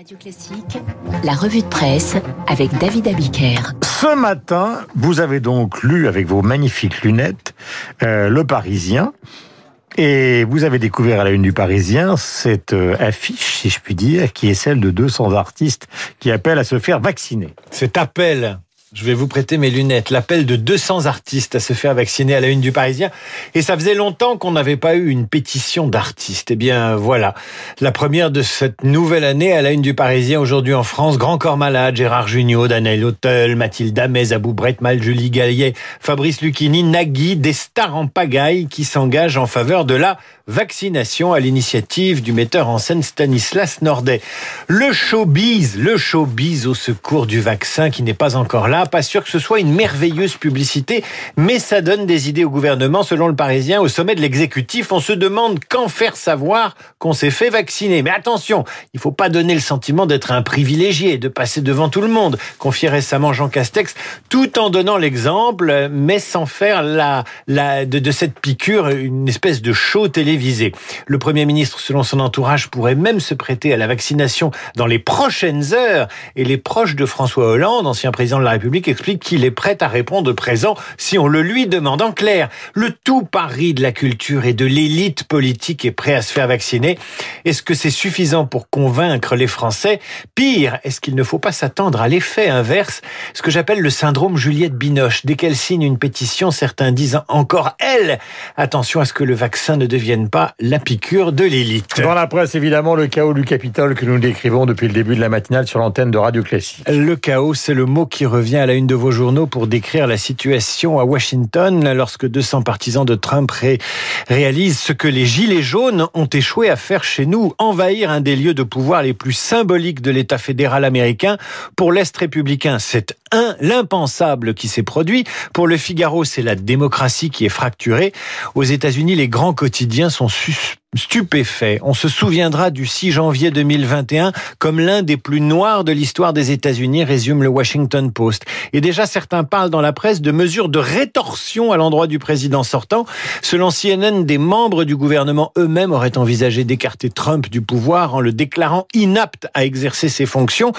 Radio Classique, la revue de presse avec David Abiker. Ce matin, vous avez donc lu avec vos magnifiques lunettes euh, Le Parisien. Et vous avez découvert à la une du Parisien cette euh, affiche, si je puis dire, qui est celle de 200 artistes qui appellent à se faire vacciner. Cet appel je vais vous prêter mes lunettes. L'appel de 200 artistes à se faire vacciner à la une du Parisien. Et ça faisait longtemps qu'on n'avait pas eu une pétition d'artistes. Eh bien, voilà. La première de cette nouvelle année à la une du Parisien aujourd'hui en France. Grand corps malade, Gérard Jugnot, Daniel Hôtel, Mathilde Amez, Abou Mal, Julie Gallier, Fabrice Lucchini, Nagui, des stars en pagaille qui s'engagent en faveur de la vaccination à l'initiative du metteur en scène Stanislas Nordet. Le showbiz, le showbiz au secours du vaccin qui n'est pas encore là pas sûr que ce soit une merveilleuse publicité, mais ça donne des idées au gouvernement. Selon le Parisien, au sommet de l'exécutif, on se demande quand faire savoir qu'on s'est fait vacciner. Mais attention, il faut pas donner le sentiment d'être un privilégié, de passer devant tout le monde, confiait récemment Jean Castex, tout en donnant l'exemple, mais sans faire de, de cette piqûre une espèce de show télévisé. Le Premier ministre, selon son entourage, pourrait même se prêter à la vaccination dans les prochaines heures, et les proches de François Hollande, ancien président de la République, explique qu'il est prêt à répondre présent si on le lui demande. En clair, le tout Paris de la culture et de l'élite politique est prêt à se faire vacciner. Est-ce que c'est suffisant pour convaincre les Français? Pire, est-ce qu'il ne faut pas s'attendre à l'effet inverse, ce que j'appelle le syndrome Juliette Binoche Dès qu'elle signe une pétition, certains disent encore elle. Attention à ce que le vaccin ne devienne pas la piqûre de l'élite. Dans la presse, évidemment, le chaos du Capitole que nous décrivons depuis le début de la matinale sur l'antenne de Radio Classique. Le chaos, c'est le mot qui revient à la une de vos journaux pour décrire la situation à Washington lorsque 200 partisans de Trump réalisent ce que les Gilets jaunes ont échoué à faire chez nous, envahir un des lieux de pouvoir les plus symboliques de l'État fédéral américain. Pour l'Est républicain, c'est un, l'impensable qui s'est produit. Pour le Figaro, c'est la démocratie qui est fracturée. Aux États-Unis, les grands quotidiens sont suspects stupéfait. On se souviendra du 6 janvier 2021 comme l'un des plus noirs de l'histoire des États-Unis, résume le Washington Post. Et déjà, certains parlent dans la presse de mesures de rétorsion à l'endroit du président sortant. Selon CNN, des membres du gouvernement eux-mêmes auraient envisagé d'écarter Trump du pouvoir en le déclarant inapte à exercer ses fonctions.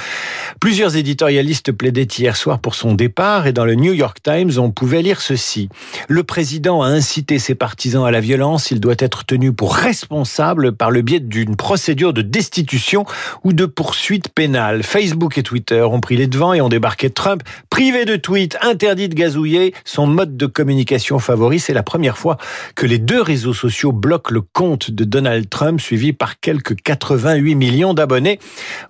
Plusieurs éditorialistes plaidaient hier soir pour son départ et dans le New York Times, on pouvait lire ceci. Le président a incité ses partisans à la violence, il doit être tenu pour responsable responsable par le biais d'une procédure de destitution ou de poursuite pénale. Facebook et Twitter ont pris les devants et ont débarqué Trump, privé de tweets, interdit de gazouiller, son mode de communication favori. C'est la première fois que les deux réseaux sociaux bloquent le compte de Donald Trump, suivi par quelques 88 millions d'abonnés.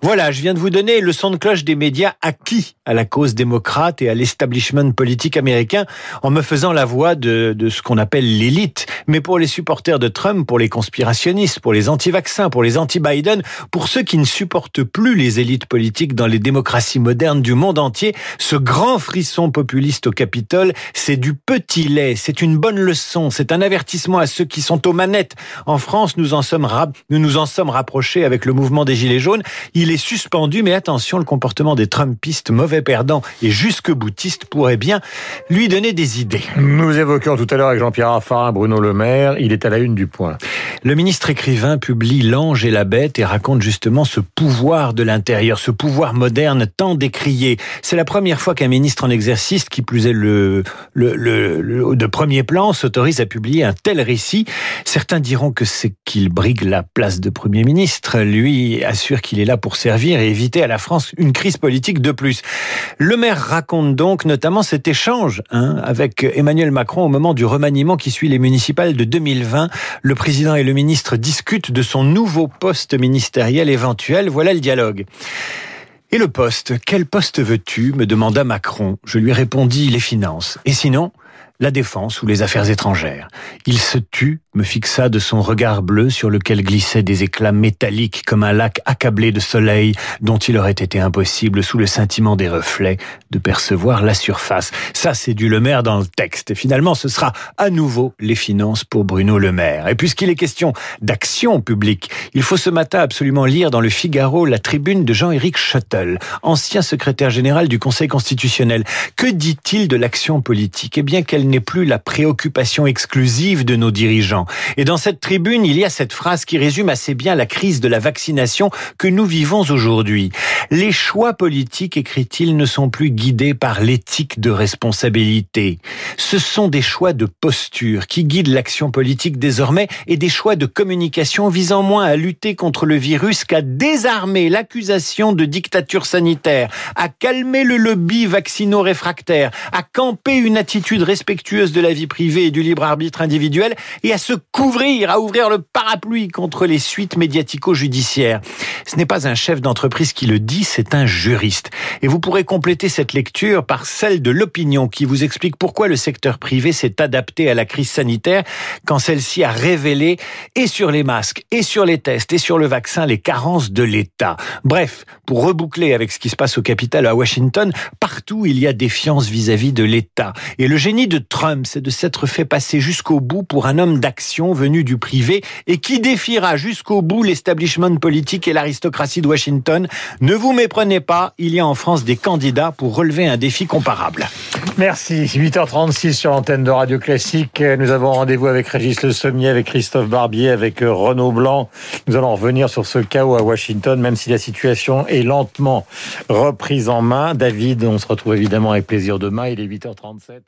Voilà, je viens de vous donner le son de cloche des médias acquis à la cause démocrate et à l'establishment politique américain en me faisant la voix de ce qu'on appelle l'élite. Mais pour les supporters de Trump, pour les conspirateurs, pour les anti-vaccins, pour les anti-Biden, pour ceux qui ne supportent plus les élites politiques dans les démocraties modernes du monde entier, ce grand frisson populiste au Capitole, c'est du petit lait, c'est une bonne leçon, c'est un avertissement à ceux qui sont aux manettes. En France, nous nous en sommes rapprochés avec le mouvement des Gilets jaunes. Il est suspendu, mais attention, le comportement des Trumpistes mauvais perdants et jusque boutistes pourrait bien lui donner des idées. Nous évoquions tout à l'heure avec Jean-Pierre Raffarin, Bruno Le Maire, il est à la une du point. Ministre écrivain publie L'ange et la bête et raconte justement ce pouvoir de l'intérieur, ce pouvoir moderne tant décrié. C'est la première fois qu'un ministre en exercice, qui plus est le, le, le, de premier plan, s'autorise à publier un tel récit. Certains diront que c'est qu'il brigue la place de Premier ministre. Lui assure qu'il est là pour servir et éviter à la France une crise politique de plus. Le maire raconte donc notamment cet échange hein, avec Emmanuel Macron au moment du remaniement qui suit les municipales de 2020. Le président et le ministre discute de son nouveau poste ministériel éventuel. Voilà le dialogue. Et le poste, quel poste veux-tu me demanda Macron. Je lui répondis les finances. Et sinon, la défense ou les affaires étrangères. Il se tut, me fixa de son regard bleu sur lequel glissaient des éclats métalliques comme un lac accablé de soleil dont il aurait été impossible, sous le scintillement des reflets, de percevoir la surface. Ça, c'est du Le Maire dans le texte. Et finalement, ce sera à nouveau les finances pour Bruno Le Maire. Et puisqu'il est question d'action publique, il faut ce matin absolument lire dans le Figaro la tribune de Jean-Éric Schottel, ancien secrétaire général du Conseil constitutionnel. Que dit-il de l'action politique? Eh bien qu'elle n'est plus la préoccupation exclusive de nos dirigeants Et dans cette tribune, il y a cette phrase qui résume assez bien la crise de la vaccination que nous vivons aujourd'hui. Les choix politiques, écrit-il, ne sont plus guidés par l'éthique de responsabilité. Ce sont des choix de posture qui guident l'action politique désormais et des choix de communication visant moins à lutter contre le virus qu'à désarmer l'accusation de dictature sanitaire, à calmer le lobby vaccino-réfractaire, à camper une attitude respectueuse de la vie privée et du libre arbitre individuel et à se couvrir, à ouvrir le parapluie contre les suites médiatico-judiciaires. Ce n'est pas un chef d'entreprise qui le dit, c'est un juriste. Et vous pourrez compléter cette lecture par celle de l'opinion qui vous explique pourquoi le secteur privé s'est adapté à la crise sanitaire quand celle-ci a révélé et sur les masques, et sur les tests, et sur le vaccin les carences de l'État. Bref, pour reboucler avec ce qui se passe au capital à Washington, partout il y a défiance vis-à-vis de l'État. Et le génie de Trump, c'est de s'être fait passer jusqu'au bout pour un homme d'action venu du privé et qui défiera jusqu'au bout l'establishment politique et l'aristocratie de Washington. Ne vous méprenez pas, il y a en France des candidats pour relever un défi comparable. Merci. 8h36 sur l'antenne de Radio Classique. Nous avons rendez-vous avec Régis Le Sommier, avec Christophe Barbier, avec euh, Renaud Blanc. Nous allons revenir sur ce chaos à Washington, même si la situation est lentement reprise en main. David, on se retrouve évidemment avec plaisir demain. Il est 8h37.